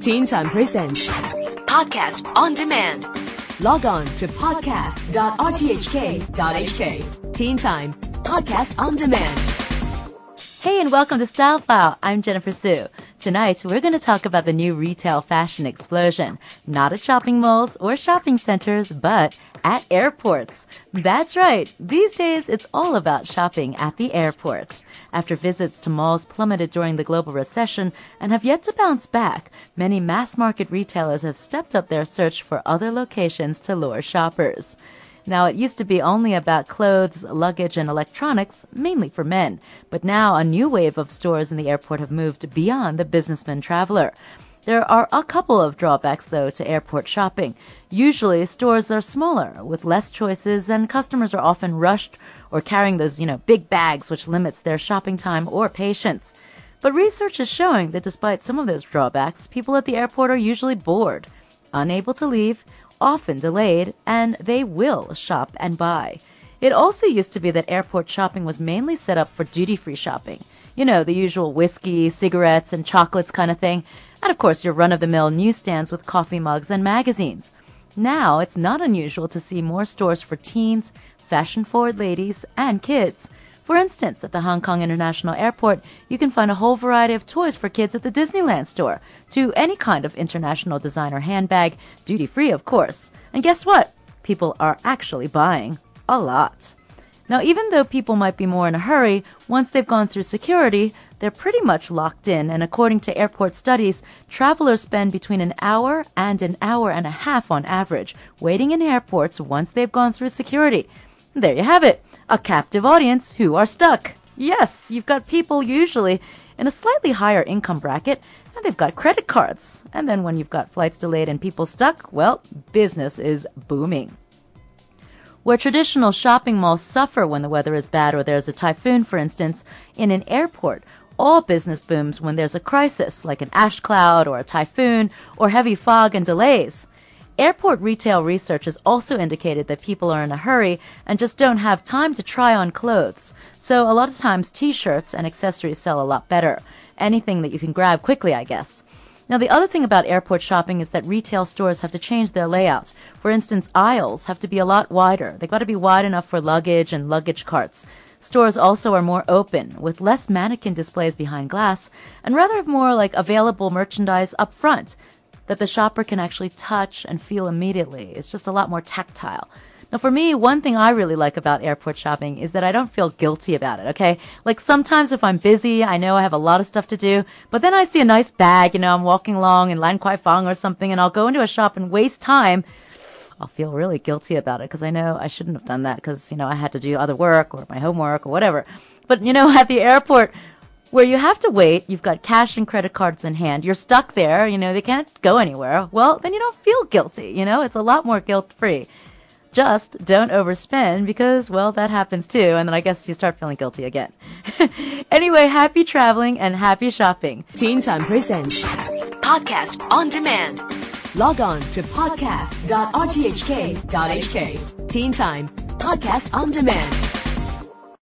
Teen Time Presents Podcast on demand. Log on to podcast.rthk.hk. Teen Time Podcast on Demand. Hey, and welcome to Style File. I'm Jennifer Sue. Tonight, we're going to talk about the new retail fashion explosion. Not at shopping malls or shopping centers, but at airports. That's right. These days, it's all about shopping at the airport. After visits to malls plummeted during the global recession and have yet to bounce back, many mass market retailers have stepped up their search for other locations to lure shoppers. Now, it used to be only about clothes, luggage, and electronics, mainly for men. But now a new wave of stores in the airport have moved beyond the businessman traveler. There are a couple of drawbacks, though, to airport shopping. Usually, stores are smaller, with less choices, and customers are often rushed or carrying those, you know, big bags, which limits their shopping time or patience. But research is showing that despite some of those drawbacks, people at the airport are usually bored, unable to leave, often delayed, and they will shop and buy. It also used to be that airport shopping was mainly set up for duty free shopping. You know, the usual whiskey, cigarettes, and chocolates kind of thing and of course your run-of-the-mill newsstands with coffee mugs and magazines. Now, it's not unusual to see more stores for teens, fashion-forward ladies, and kids. For instance, at the Hong Kong International Airport, you can find a whole variety of toys for kids at the Disneyland store, to any kind of international designer handbag, duty free, of course. And guess what? People are actually buying a lot. Now, even though people might be more in a hurry, once they've gone through security, they're pretty much locked in. And according to airport studies, travelers spend between an hour and an hour and a half on average waiting in airports once they've gone through security. There you have it. A captive audience who are stuck. Yes, you've got people usually in a slightly higher income bracket and they've got credit cards. And then when you've got flights delayed and people stuck, well, business is booming. Where traditional shopping malls suffer when the weather is bad or there's a typhoon, for instance, in an airport, all business booms when there's a crisis, like an ash cloud or a typhoon or heavy fog and delays. Airport retail research has also indicated that people are in a hurry and just don't have time to try on clothes. So a lot of times t-shirts and accessories sell a lot better. Anything that you can grab quickly, I guess. Now, the other thing about airport shopping is that retail stores have to change their layout. For instance, aisles have to be a lot wider. They've got to be wide enough for luggage and luggage carts. Stores also are more open, with less mannequin displays behind glass, and rather more like available merchandise up front that the shopper can actually touch and feel immediately. It's just a lot more tactile. Now, for me, one thing I really like about airport shopping is that I don't feel guilty about it, okay? Like sometimes if I'm busy, I know I have a lot of stuff to do, but then I see a nice bag, you know, I'm walking along in Lan Kwai Fong or something, and I'll go into a shop and waste time. I'll feel really guilty about it because I know I shouldn't have done that because, you know, I had to do other work or my homework or whatever. But, you know, at the airport, where you have to wait, you've got cash and credit cards in hand, you're stuck there, you know, they can't go anywhere. Well, then you don't feel guilty, you know, it's a lot more guilt free. Just don't overspend because, well, that happens too. And then I guess you start feeling guilty again. anyway, happy traveling and happy shopping. Teen Time Presents Podcast on demand. Log on to podcast.rthk.hk. Teen Time Podcast on Demand.